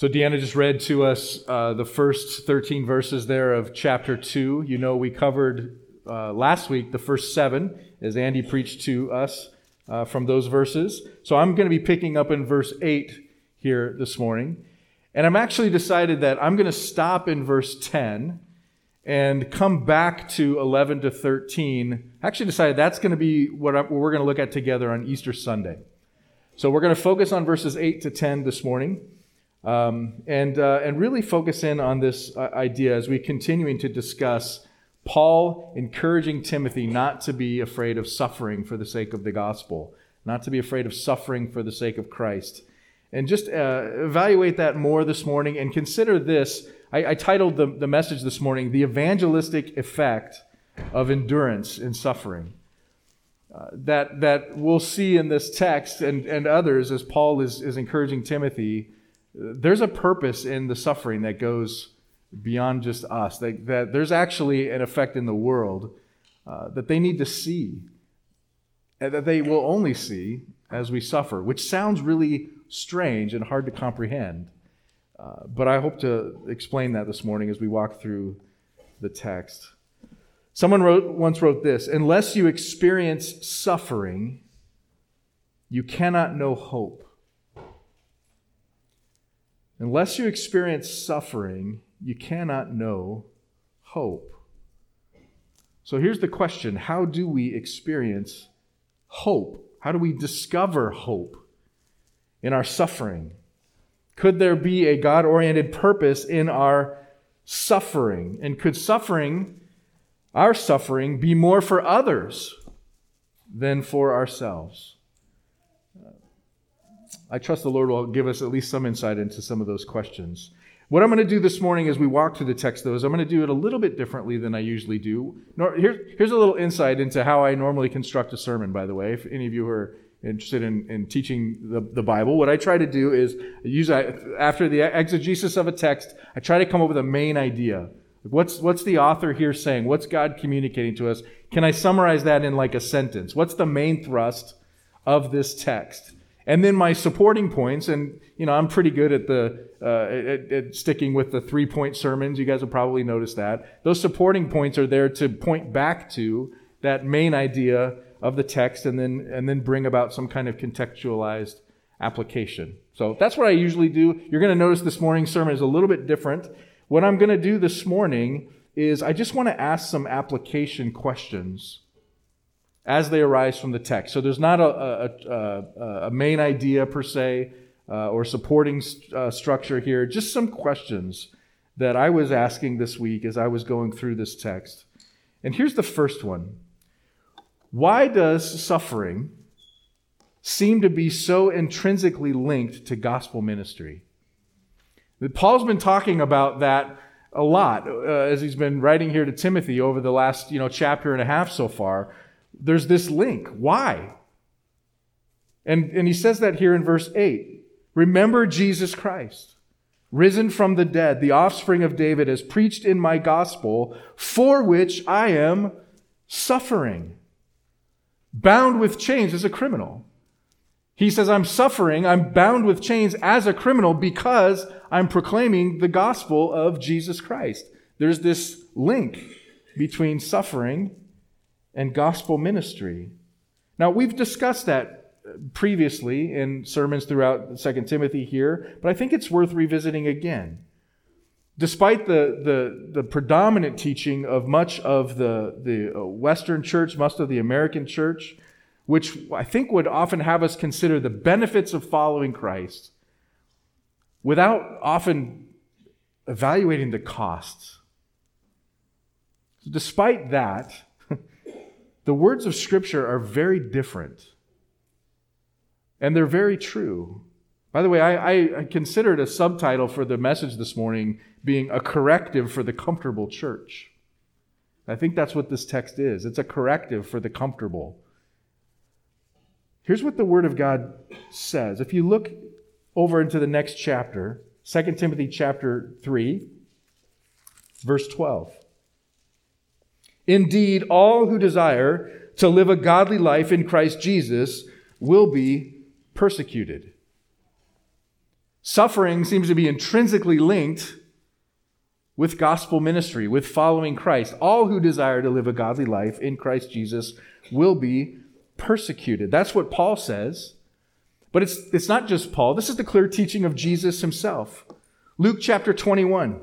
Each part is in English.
So, Deanna just read to us uh, the first 13 verses there of chapter 2. You know, we covered uh, last week the first seven as Andy preached to us uh, from those verses. So, I'm going to be picking up in verse 8 here this morning. And I'm actually decided that I'm going to stop in verse 10 and come back to 11 to 13. I actually decided that's going to be what, what we're going to look at together on Easter Sunday. So, we're going to focus on verses 8 to 10 this morning. Um, and, uh, and really focus in on this uh, idea as we continuing to discuss Paul encouraging Timothy not to be afraid of suffering for the sake of the gospel, not to be afraid of suffering for the sake of Christ. And just uh, evaluate that more this morning and consider this. I, I titled the, the message this morning, The Evangelistic Effect of Endurance in Suffering. Uh, that, that we'll see in this text and, and others as Paul is, is encouraging Timothy there's a purpose in the suffering that goes beyond just us, that, that there's actually an effect in the world uh, that they need to see, and that they will only see as we suffer, which sounds really strange and hard to comprehend. Uh, but I hope to explain that this morning as we walk through the text. Someone wrote, once wrote this Unless you experience suffering, you cannot know hope. Unless you experience suffering, you cannot know hope. So here's the question How do we experience hope? How do we discover hope in our suffering? Could there be a God oriented purpose in our suffering? And could suffering, our suffering, be more for others than for ourselves? I trust the Lord will give us at least some insight into some of those questions. What I'm going to do this morning as we walk through the text, though, is I'm going to do it a little bit differently than I usually do. here's a little insight into how I normally construct a sermon, by the way, if any of you are interested in, in teaching the, the Bible. What I try to do is use, after the exegesis of a text, I try to come up with a main idea. What's, what's the author here saying? What's God communicating to us? Can I summarize that in like a sentence? What's the main thrust of this text? And then my supporting points, and you know, I'm pretty good at the uh, at, at sticking with the three point sermons. You guys have probably noticed that. Those supporting points are there to point back to that main idea of the text, and then and then bring about some kind of contextualized application. So that's what I usually do. You're going to notice this morning's sermon is a little bit different. What I'm going to do this morning is I just want to ask some application questions as they arise from the text. So there's not a, a, a, a main idea per se uh, or supporting st- uh, structure here, just some questions that I was asking this week as I was going through this text. And here's the first one Why does suffering seem to be so intrinsically linked to gospel ministry? Paul's been talking about that a lot uh, as he's been writing here to Timothy over the last you know chapter and a half so far there's this link. Why? And, and he says that here in verse 8. Remember Jesus Christ, risen from the dead, the offspring of David, as preached in my gospel, for which I am suffering, bound with chains as a criminal. He says, I'm suffering, I'm bound with chains as a criminal because I'm proclaiming the gospel of Jesus Christ. There's this link between suffering and gospel ministry. Now, we've discussed that previously in sermons throughout 2 Timothy here, but I think it's worth revisiting again. Despite the, the, the predominant teaching of much of the, the Western church, most of the American church, which I think would often have us consider the benefits of following Christ without often evaluating the costs. Despite that, the words of Scripture are very different. And they're very true. By the way, I, I, considered a subtitle for the message this morning being a corrective for the comfortable church. I think that's what this text is it's a corrective for the comfortable. Here's what the Word of God says. If you look over into the next chapter, 2 Timothy chapter 3, verse 12. Indeed, all who desire to live a godly life in Christ Jesus will be persecuted. Suffering seems to be intrinsically linked with gospel ministry, with following Christ. All who desire to live a godly life in Christ Jesus will be persecuted. That's what Paul says. But it's, it's not just Paul. This is the clear teaching of Jesus himself. Luke chapter 21,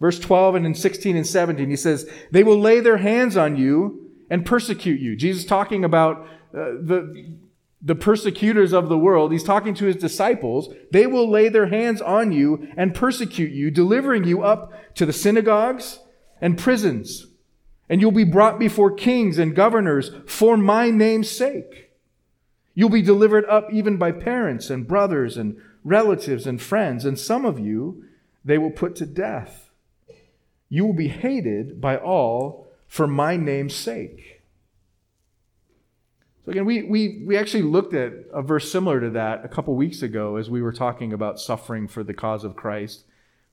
verse 12 and in 16 and 17, he says, They will lay their hands on you and persecute you. Jesus talking about uh, the, the persecutors of the world. He's talking to his disciples. They will lay their hands on you and persecute you, delivering you up to the synagogues and prisons. And you'll be brought before kings and governors for my name's sake. You'll be delivered up even by parents and brothers and relatives and friends, and some of you they will put to death. You will be hated by all for my name's sake. So, again, we, we, we actually looked at a verse similar to that a couple weeks ago as we were talking about suffering for the cause of Christ.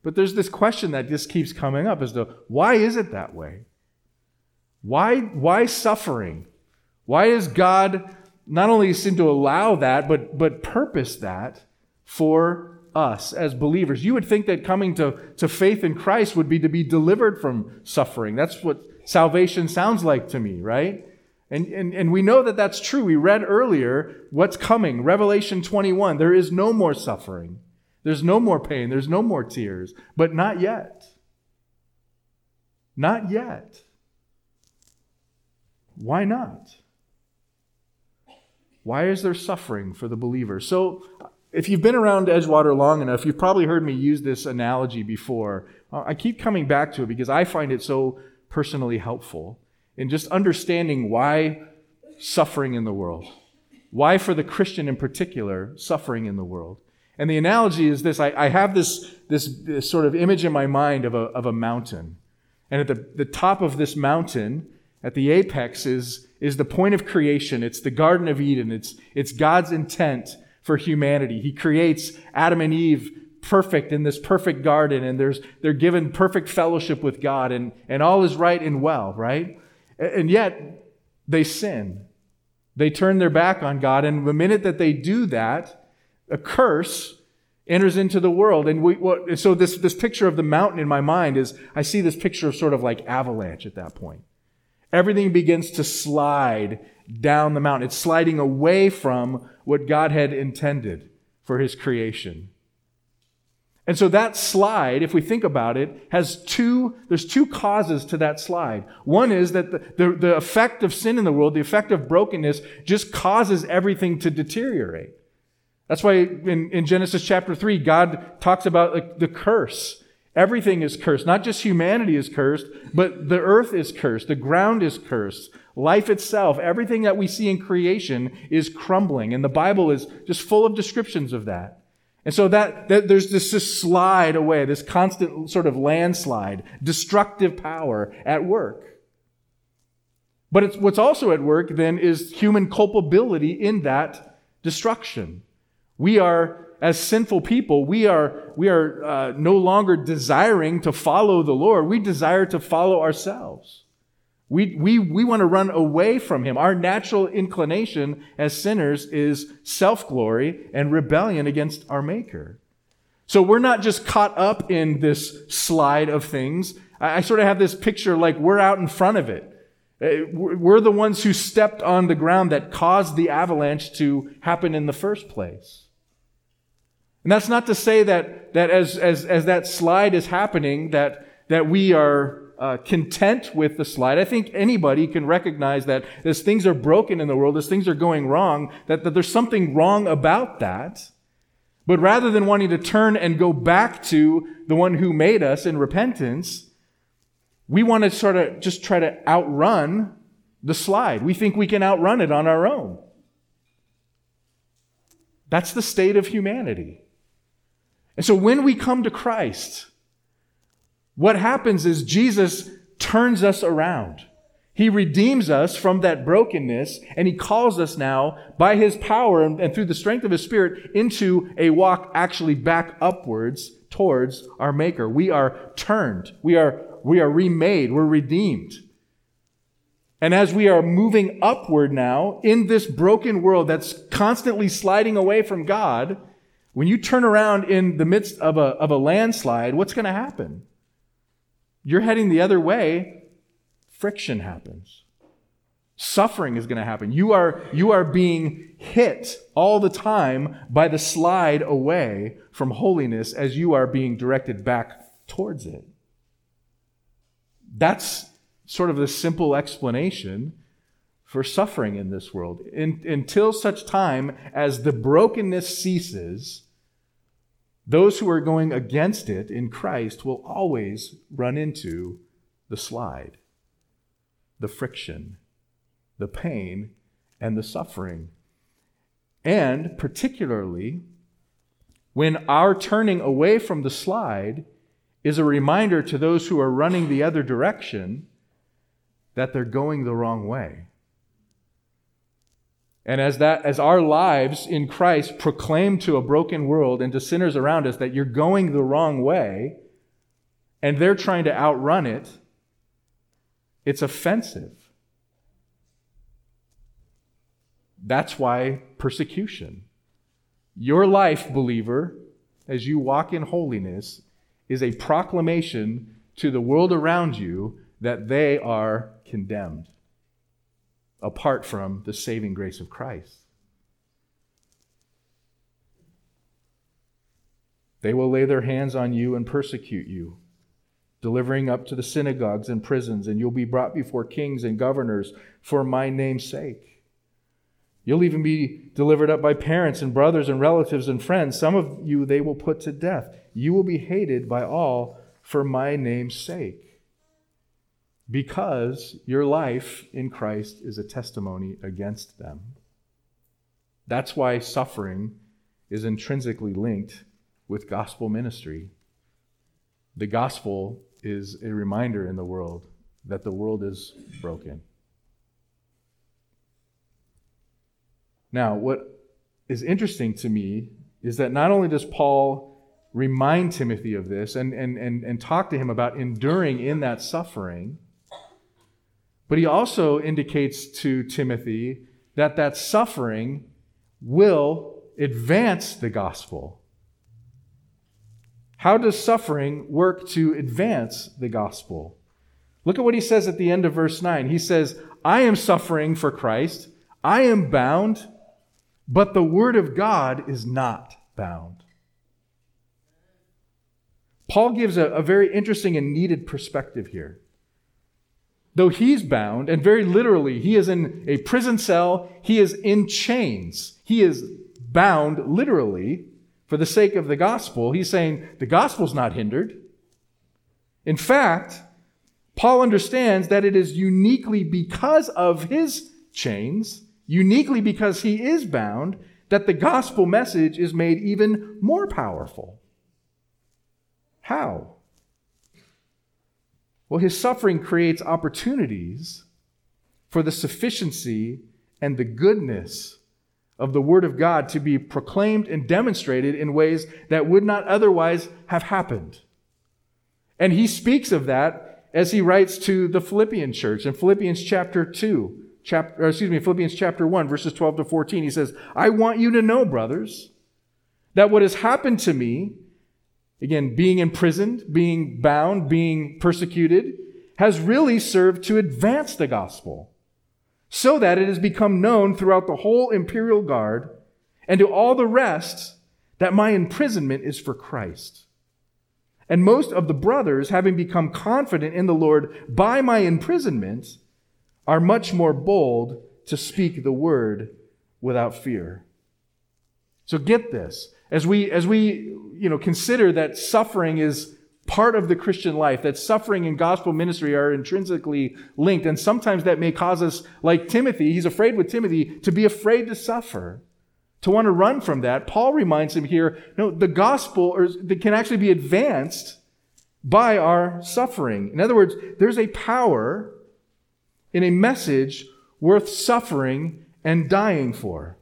But there's this question that just keeps coming up as to why is it that way? Why, why suffering? Why does God not only seem to allow that, but, but purpose that for us as believers. You would think that coming to, to faith in Christ would be to be delivered from suffering. That's what salvation sounds like to me, right? And, and, and we know that that's true. We read earlier what's coming. Revelation 21. There is no more suffering. There's no more pain. There's no more tears. But not yet. Not yet. Why not? Why is there suffering for the believer? So, if you've been around Edgewater long enough, you've probably heard me use this analogy before. Uh, I keep coming back to it because I find it so personally helpful in just understanding why suffering in the world. Why, for the Christian in particular, suffering in the world. And the analogy is this I, I have this, this, this, sort of image in my mind of a, of a mountain. And at the, the top of this mountain, at the apex, is is the point of creation. It's the Garden of Eden. It's, it's God's intent for humanity. He creates Adam and Eve perfect in this perfect garden, and there's, they're given perfect fellowship with God, and, and all is right and well, right? And yet, they sin. They turn their back on God, and the minute that they do that, a curse enters into the world. And we, what, so this, this picture of the mountain in my mind is, I see this picture of sort of like avalanche at that point everything begins to slide down the mountain. It's sliding away from what God had intended for his creation. And so that slide, if we think about it, has two, there's two causes to that slide. One is that the, the, the, effect of sin in the world, the effect of brokenness, just causes everything to deteriorate. That's why in, in Genesis chapter 3, God talks about like, the curse Everything is cursed. Not just humanity is cursed, but the earth is cursed. The ground is cursed. Life itself, everything that we see in creation is crumbling. And the Bible is just full of descriptions of that. And so that, that there's this, this slide away, this constant sort of landslide, destructive power at work. But it's what's also at work then is human culpability in that destruction. We are as sinful people, we are, we are uh, no longer desiring to follow the Lord. We desire to follow ourselves. We, we, we want to run away from Him. Our natural inclination as sinners is self glory and rebellion against our Maker. So we're not just caught up in this slide of things. I, I sort of have this picture like we're out in front of it. Uh, we're the ones who stepped on the ground that caused the avalanche to happen in the first place. And that's not to say that, that as, as, as that slide is happening, that, that we are uh, content with the slide. I think anybody can recognize that as things are broken in the world, as things are going wrong, that, that there's something wrong about that. But rather than wanting to turn and go back to the one who made us in repentance, we want to sort of just try to outrun the slide. We think we can outrun it on our own. That's the state of humanity. And so when we come to Christ, what happens is Jesus turns us around. He redeems us from that brokenness and he calls us now by his power and, and, through the strength of his spirit into a walk actually back upwards towards our maker. We are turned. We are, we are remade. We're redeemed. And as we are moving upward now in this broken world that's constantly sliding away from God, When you turn around in the midst of a, of a landslide, what's going to happen? You're heading the other way, friction happens. Suffering is going to happen. You are, you are being hit all the time by the slide away from holiness as you are being directed back towards it. That's sort of the simple explanation for suffering in this world. In, until such time as the brokenness ceases, those who are going against it in Christ will always run into the slide, the friction, the pain, and the suffering. And particularly, when our turning away from the slide is a reminder to those who are running the other direction that they're going the wrong way. And as that as our lives in Christ proclaim to a broken world and to sinners around us that you're going the wrong way and they're trying to outrun it, it's offensive. That's why persecution. Your life, believer, as you walk in holiness, is a proclamation to the world around you that they are condemned apart from the saving grace of Christ. They will lay their hands on you and persecute you, delivering up to the synagogues and prisons, and you'll be brought before kings and governors for my name's sake. You'll even be delivered up by parents and brothers and relatives and friends. Some of you they will put to death. You will be hated by all for my name's sake. Because your life in Christ is a testimony against them. That's why suffering is intrinsically linked with gospel ministry. The gospel is a reminder in the world that the world is broken. Now, what is interesting to me is that not only does Paul remind Timothy of this and, and, and, and talk to him about enduring in that suffering, but he also indicates to Timothy that that suffering will advance the gospel. How does suffering work to advance the gospel? Look at what he says at the end of verse 9. He says, I am suffering for Christ. I am bound but the Word of God is not bound. Paul gives a, a, very interesting and needed perspective here. Though he's bound, and very literally, he is in a prison cell, he is in chains, he is bound literally for the sake of the gospel. He's saying the gospel's not hindered. In fact, Paul understands that it is uniquely because of his chains uniquely because he is bound, that the gospel message is made even more powerful. How? Well, his suffering creates opportunities for the sufficiency and the goodness of the Word of God to be proclaimed and demonstrated in ways that would not otherwise have happened. And he speaks of that as he writes to the Philippian church in Philippians chapter 2 chapter, excuse me, Philippians chapter 1, verses 12 to 14. He says, I want you to know, brothers, that what has happened to me, again, being imprisoned, being bound, being persecuted, has really served to advance the gospel, so that it has become known throughout the whole imperial guard and to all the rest that my imprisonment is for Christ. And most of the brothers, having become confident in the Lord by my imprisonment, are much more bold to speak the word without fear. So get this. As we, as we, you know, consider that suffering is part of the Christian life, that suffering and gospel ministry are intrinsically linked. And sometimes that may cause us, like Timothy, he's afraid with Timothy, to be afraid to suffer, to want to run from that. Paul reminds him here, no, the gospel can actually be advanced by our suffering. In other words, there's a power in a message worth suffering and dying for.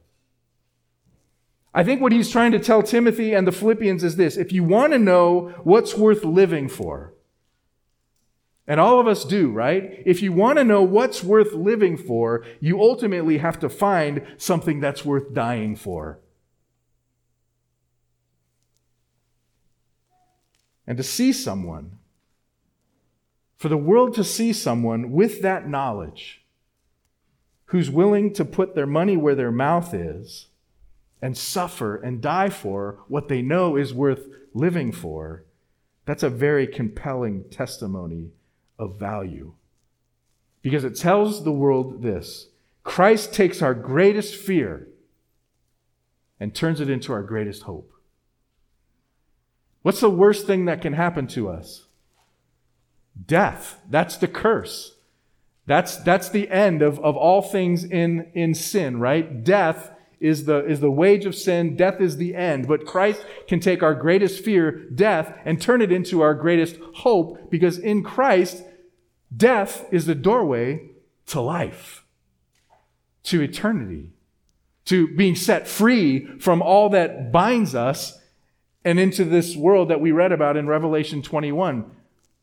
I think what he's trying to tell Timothy and the Philippians is this if you want to know what's worth living for, and all of us do, right? If you want to know what's worth living for, you ultimately have to find something that's worth dying for. and to see someone, for the world to see someone with that knowledge who's willing to put their money where their mouth is and suffer and die for what they know is worth living for, that's a very compelling testimony of value. Because it tells the world this Christ takes our greatest fear and turns it into our greatest hope. What's the worst thing that can happen to us? Death. That's the curse. That's, that's the end of, of all things in, in sin, right? Death is the, is the wage of sin. Death is the end. But Christ can take our greatest fear, death, and turn it into our greatest hope because in Christ, death is the doorway to life, to eternity, to being set free from all that binds us and into this world that we read about in Revelation 21.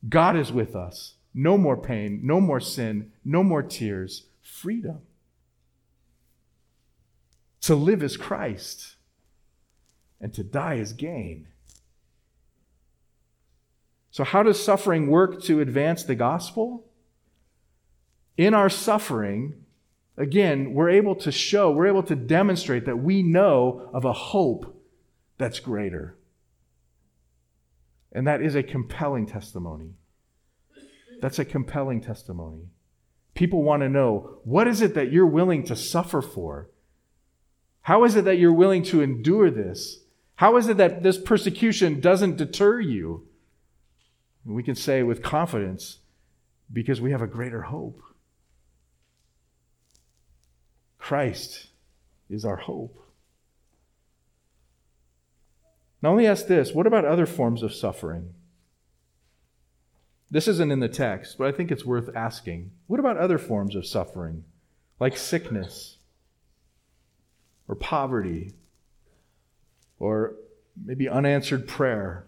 God is with us. No more pain, no more sin, no more tears, freedom. To live is Christ, and to die is gain. So, how does suffering work to advance the gospel? In our suffering, again, we're able to show, we're able to demonstrate that we know of a hope that's greater. And that is a compelling testimony. That's a compelling testimony. People want to know what is it that you're willing to suffer for? How is it that you're willing to endure this? How is it that this persecution doesn't deter you? We can say with confidence, because we have a greater hope. Christ is our hope. Now, let me ask this what about other forms of suffering? This isn't in the text, but I think it's worth asking. What about other forms of suffering, like sickness, or poverty, or maybe unanswered prayer?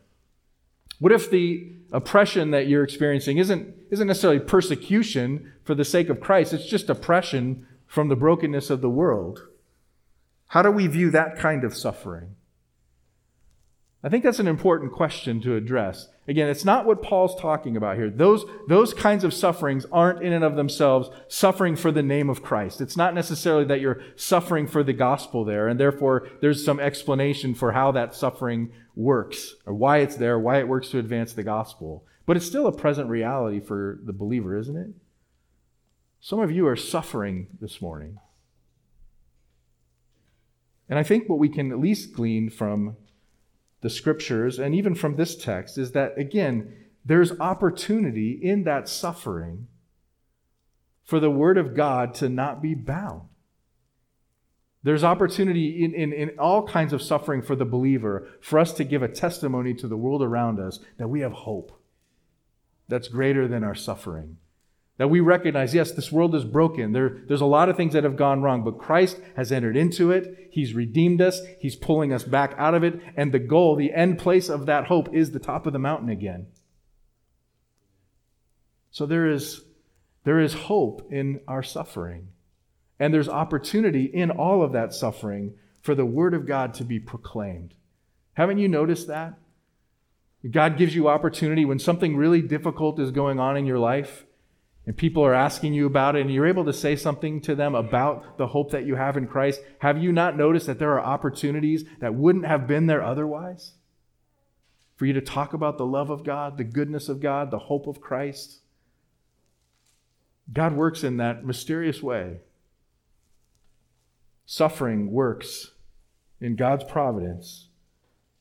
What if the oppression that you're experiencing isn't, isn't necessarily persecution for the sake of Christ? It's just oppression from the brokenness of the world. How do we view that kind of suffering? I think that's an important question to address. Again, it's not what Paul's talking about here. Those, those kinds of sufferings aren't in and of themselves suffering for the name of Christ. It's not necessarily that you're suffering for the gospel there, and therefore there's some explanation for how that suffering works, or why it's there, why it works to advance the gospel. But it's still a present reality for the believer, isn't it? Some of you are suffering this morning. And I think what we can at least glean from the scriptures and even from this text is that, again, there's opportunity in that suffering for the Word of God to not be bound. There's opportunity in, in, in all kinds of suffering for the believer for us to give a testimony to the world around us that we have hope that's greater than our suffering. That we recognize, yes, this world is broken. There, there's a lot of things that have gone wrong, but Christ has entered into it. He's redeemed us. He's pulling us back out of it. And the goal, the end place of that hope is the top of the mountain again. So there is, there is hope in our suffering. And there's opportunity in all of that suffering for the Word of God to be proclaimed. Haven't you noticed that? God gives you opportunity when something really difficult is going on in your life and people are asking you about it, and you're able to say something to them about the hope that you have in Christ, have you not noticed that there are opportunities that wouldn't have been there otherwise? For you to talk about the love of God, the goodness of God, the hope of Christ. God works in that mysterious way. Suffering works in God's providence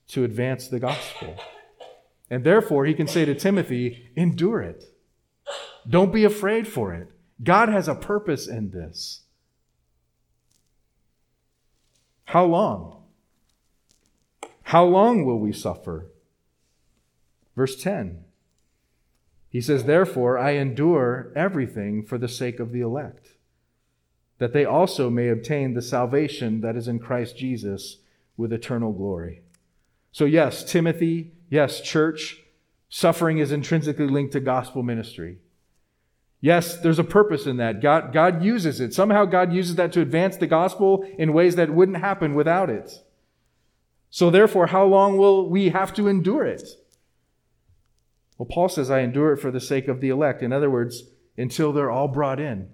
to advance the gospel. And therefore, he can say to Timothy, endure it. Don't be afraid for it. God has a purpose in this. How long? How long will we suffer? Verse 10. He says, Therefore, I endure everything for the sake of the elect, that they also may obtain the salvation that is in Christ Jesus with eternal glory. So, yes, Timothy, yes, church, suffering is intrinsically linked to gospel ministry. Yes, there's a purpose in that. God, God uses it. Somehow God uses that to advance the gospel in ways that wouldn't happen without it. So therefore, how long will we have to endure it? Well, Paul says, I endure it for the sake of the elect. In other words, until they're all brought in.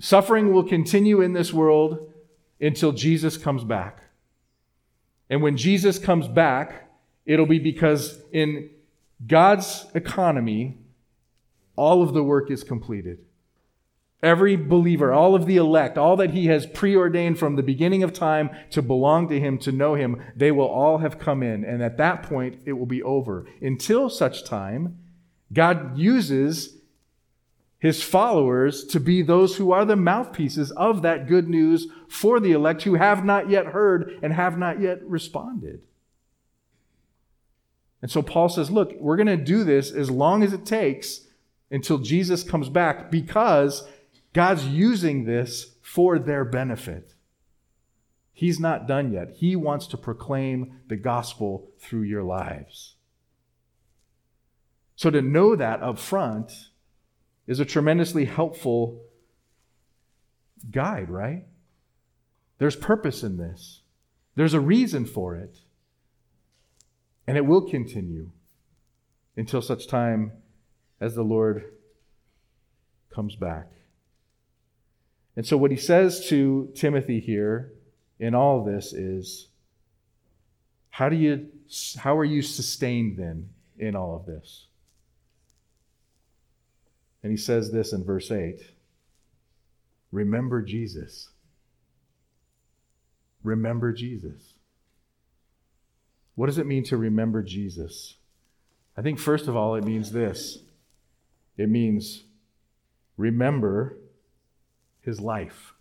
Suffering will continue in this world until Jesus comes back. And when Jesus comes back, it'll be because in God's economy, all of the work is completed. Every believer, all of the elect, all that he has preordained from the beginning of time to belong to him, to know him, they will all have come in. And at that point, it will be over. Until such time, God uses his followers to be those who are the mouthpieces of that good news for the elect who have not yet heard and have not yet responded. And so Paul says, look, we're going to do this as long as it takes until Jesus comes back because God's using this for their benefit. He's not done yet. He wants to proclaim the gospel through your lives. So to know that up front is a tremendously helpful guide, right? There's purpose in this, there's a reason for it. And it will continue until such time as the Lord comes back. And so, what he says to Timothy here in all this is how, do you, how are you sustained then in all of this? And he says this in verse 8 Remember Jesus. Remember Jesus. What does it mean to remember Jesus? I think, first of all, it means this it means remember his life.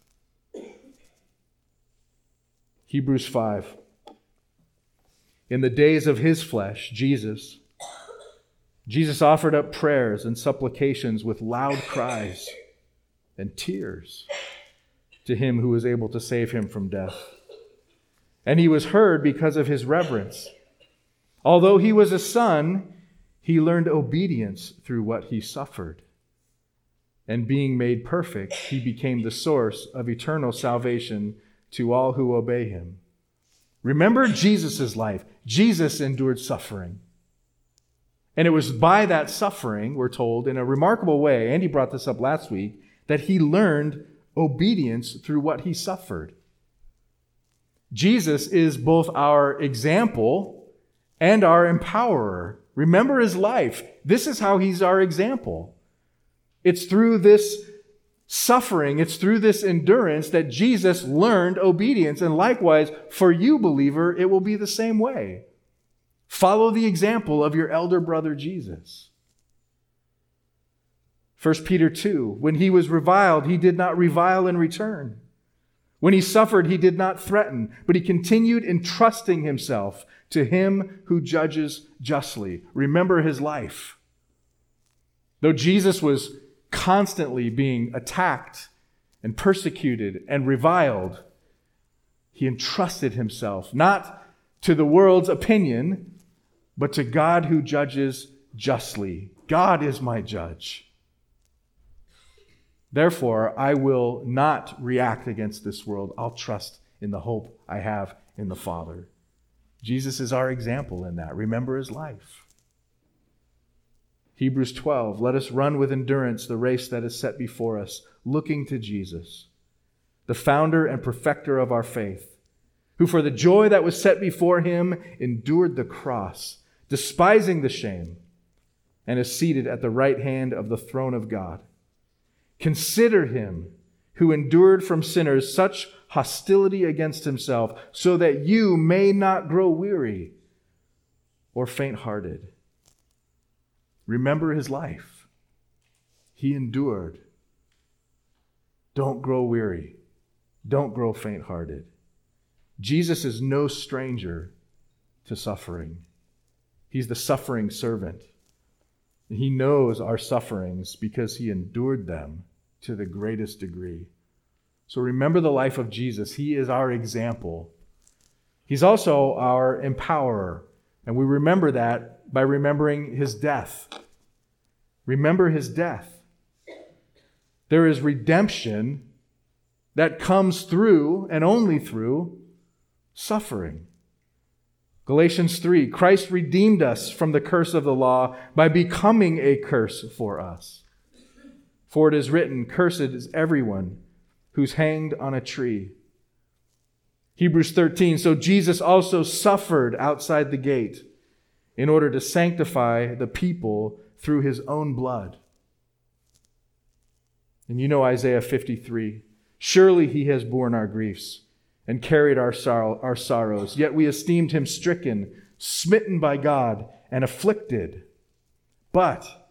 Hebrews 5. In the days of his flesh, Jesus, Jesus offered up prayers and supplications with loud cries and tears to him who was able to save him from death. And he was heard because of his reverence. Although he was a son, he learned obedience through what he suffered. And being made perfect, he became the source of eternal salvation to all who obey him. Remember Jesus' life. Jesus endured suffering. And it was by that suffering, we're told, in a remarkable way, Andy brought this up last week, that he learned obedience through what he suffered. Jesus is both our example and our empowerer. Remember his life. This is how he's our example. It's through this suffering, it's through this endurance that Jesus learned obedience. And likewise, for you, believer, it will be the same way. Follow the example of your elder brother Jesus. 1 Peter 2 When he was reviled, he did not revile in return. When he suffered, he did not threaten, but he continued entrusting himself to him who judges justly. Remember his life. Though Jesus was constantly being attacked and persecuted and reviled, he entrusted himself not to the world's opinion, but to God who judges justly. God is my judge. Therefore, I will not react against this world. I'll trust in the hope I have in the Father. Jesus is our example in that. Remember his life. Hebrews 12, let us run with endurance the race that is set before us, looking to Jesus, the founder and perfecter of our faith, who for the joy that was set before him endured the cross despising the shame, and is seated at the right hand of the throne of God. Consider him who endured from sinners such hostility against himself, so that you may not grow weary or faint hearted. Remember his life. He endured. Don't grow weary. Don't grow faint hearted. Jesus is no stranger to suffering. He's the suffering servant. He knows our sufferings because he endured them to the greatest degree. So remember the life of Jesus. He is our example. He's also our empowerer. And we remember that by remembering his death. Remember his death. There is redemption that comes through and only through suffering. Galatians 3 Christ redeemed us from the curse of the law by becoming a curse for us. For it is written, Cursed is everyone who's hanged on a tree. Hebrews 13 So Jesus also suffered outside the gate in order to sanctify the people through his own blood. And you know Isaiah 53 Surely he has borne our griefs and carried our, sorrow, our sorrows. Yet we esteemed him stricken, smitten by God, and afflicted. But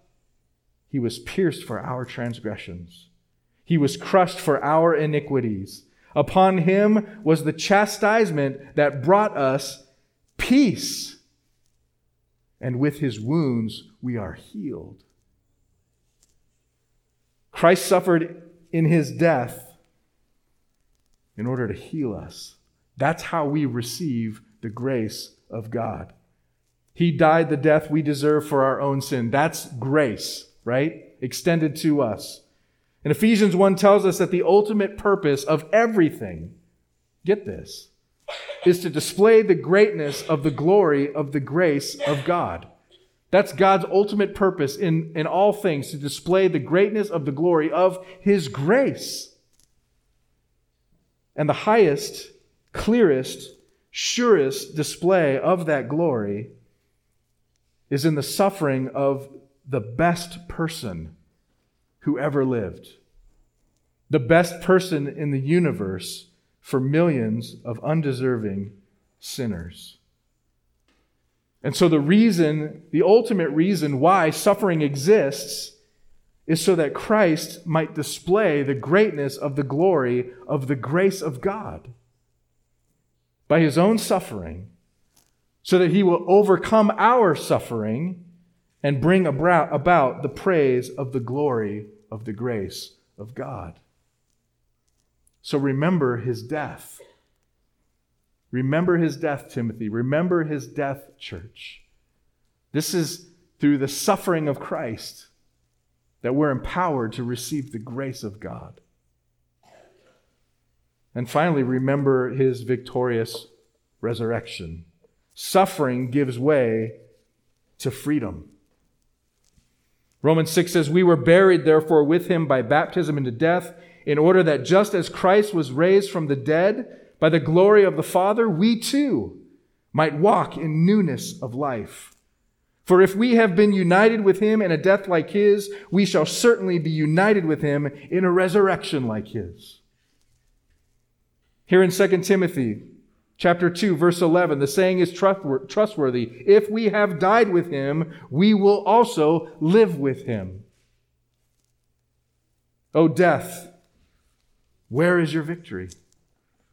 he was pierced for our transgressions, he was crushed for our iniquities. Upon him was the chastisement that brought us peace. And with his wounds we are healed. Christ suffered in his death in order to heal us. That's how we receive the grace of God. He died the death we deserve for our own sin. That's grace, right? Extended to us. And Ephesians 1 tells us that the ultimate purpose of everything, get this, is to display the greatness of the glory of the grace of God. That's God's ultimate purpose in, in all things, to display the greatness of the glory of His grace. And the highest, clearest, surest display of that glory is in the suffering of the best person who ever lived, the best person in the universe for millions of undeserving sinners. And so, the reason, the ultimate reason why suffering exists is so that Christ might display the greatness of the glory of the grace of God by his own suffering, so that he will overcome our suffering and bring about the praise of the glory of the grace of God. So remember his death. Remember his death, Timothy. Remember his death, church. This is through the suffering of Christ that we're empowered to receive the grace of God. And finally, remember his victorious resurrection. Suffering gives way to freedom. Romans 6 says, We were buried, therefore, with him by baptism into death, in order that just as Christ was raised from the dead by the glory of the Father, we too might walk in newness of life. For if we have been united with him in a death like his, we shall certainly be united with him in a resurrection like his. Here in 2 Timothy chapter 2 verse 11, the saying is trustworthy. If we have died with him, we will also live with him. O death, where is your victory?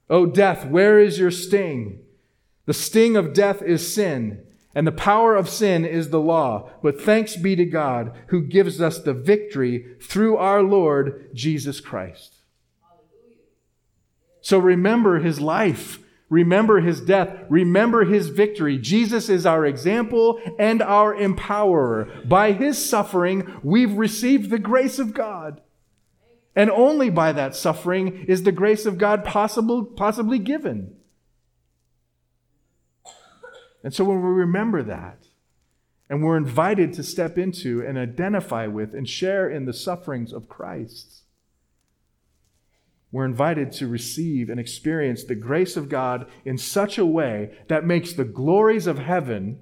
O death, where is your sting? The sting of death is sin and the power of sin is the law. But thanks be to God who gives us the victory through our Lord Jesus Christ. So remember his life. Remember his death. Remember his victory. Jesus is our example and our empowerer. By his suffering, we've received the grace of God. And only by that suffering is the grace of God possible, possibly given. And so when we remember that, and we're invited to step into and identify with and share in the sufferings of Christ, we're invited to receive and experience the grace of God in such a way that makes the glories of heaven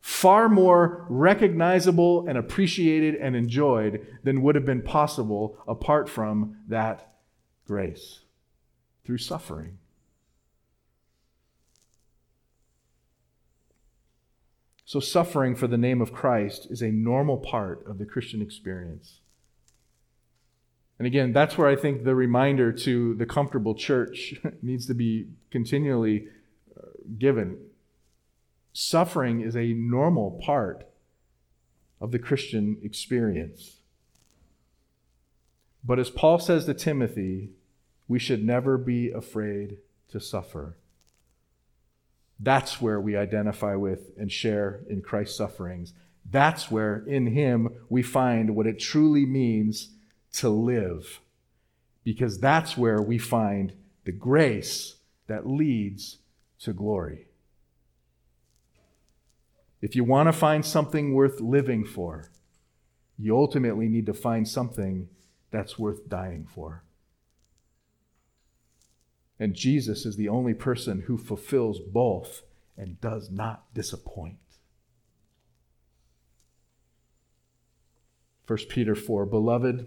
far more recognizable and appreciated and enjoyed than would have been possible apart from that grace through suffering. So, suffering for the name of Christ is a normal part of the Christian experience. And again, that's where I think the reminder to the comfortable church needs to be continually uh, given. Suffering is a normal part of the Christian experience. But as Paul says to Timothy, we should never be afraid to suffer. That's where we identify with and share in Christ's sufferings. That's where in Him we find what it truly means to live. Because that's where we find the grace that leads to glory. If you want to find something worth living for, you ultimately need to find something that's worth dying for. And Jesus is the only person who fulfills both and does not disappoint. 1 Peter 4 Beloved,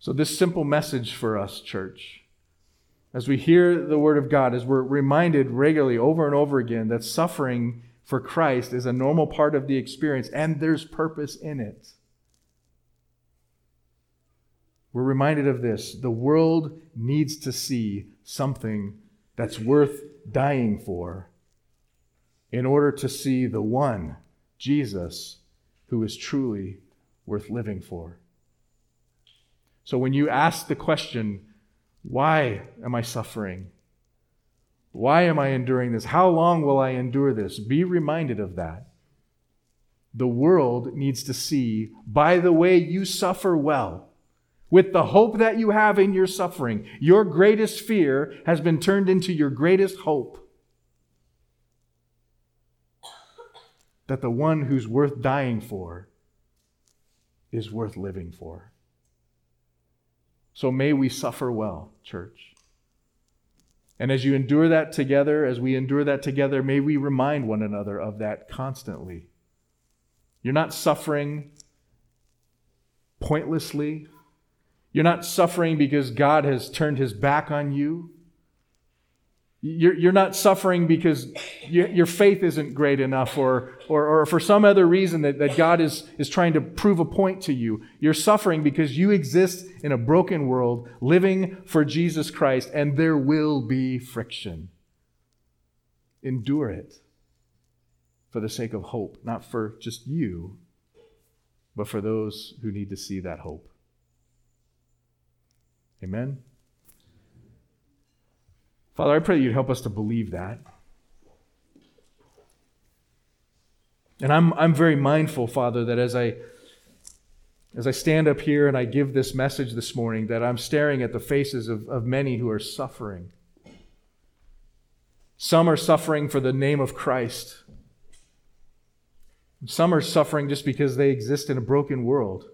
So, this simple message for us, church, as we hear the Word of God, as we're reminded regularly over and over again that suffering for Christ is a normal part of the experience and there's purpose in it. We're reminded of this. The world needs to see something that's worth dying for in order to see the one, Jesus, who is truly worth living for. So when you ask the question, why am I suffering? Why am I enduring this? How long will I endure this? Be reminded of that. The world needs to see, by the way you suffer well, with the hope that you have in your suffering, your greatest fear has been turned into your greatest hope. That the one who's worth dying for is worth living for. So may we suffer well, church. And as you endure that together, as we endure that together, may we remind one another of that constantly. You're not suffering pointlessly. You're not suffering because God has turned his back on you. You're, you're not suffering because you, your faith isn't great enough or, or, or for some other reason that, that God is, is trying to prove a point to you. You're suffering because you exist in a broken world living for Jesus Christ, and there will be friction. Endure it for the sake of hope, not for just you, but for those who need to see that hope. Amen. Father, I pray that you'd help us to believe that. And I'm, I'm very mindful, Father, that as I as I stand up here and I give this message this morning, that I'm staring at the faces of, of many who are suffering. Some are suffering for the name of Christ. Some are suffering just because they exist in a broken world.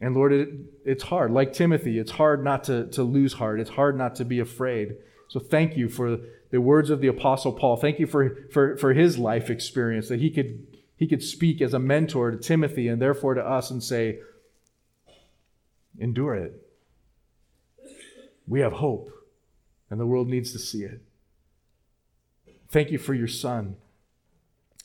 And Lord, it, it's hard. Like Timothy, it's hard not to, to lose heart. It's hard not to be afraid. So thank you for the words of the Apostle Paul. Thank you for, for, for his life experience, that he could, he could speak as a mentor to Timothy and therefore to us and say, endure it. We have hope, and the world needs to see it. Thank you for your Son,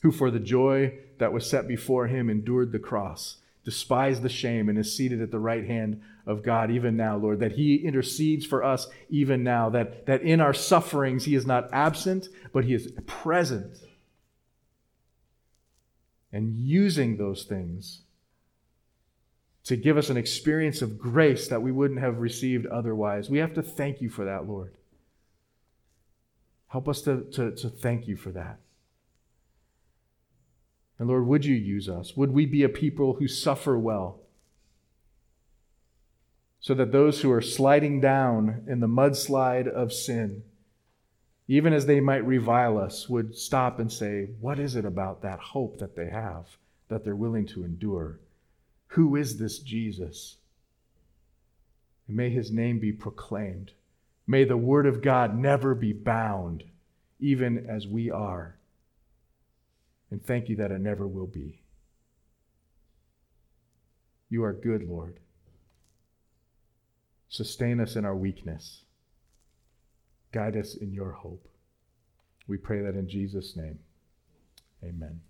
who for the joy that was set before him endured the cross despised the shame and is seated at the right hand of God even now, Lord, that He intercedes for us even now, that, that in our sufferings He is not absent, but He is present. And using those things to give us an experience of grace that we wouldn't have received otherwise. We have to thank you for that, Lord. Help us to, to, to thank you for that. And Lord, would you use us? Would we be a people who suffer well? So that those who are sliding down in the mudslide of sin, even as they might revile us, would stop and say, What is it about that hope that they have that they're willing to endure? Who is this Jesus? And may his name be proclaimed. May the word of God never be bound, even as we are. And thank you that it never will be. You are good, Lord. Sustain us in our weakness. Guide us in your hope. We pray that in Jesus' name. Amen.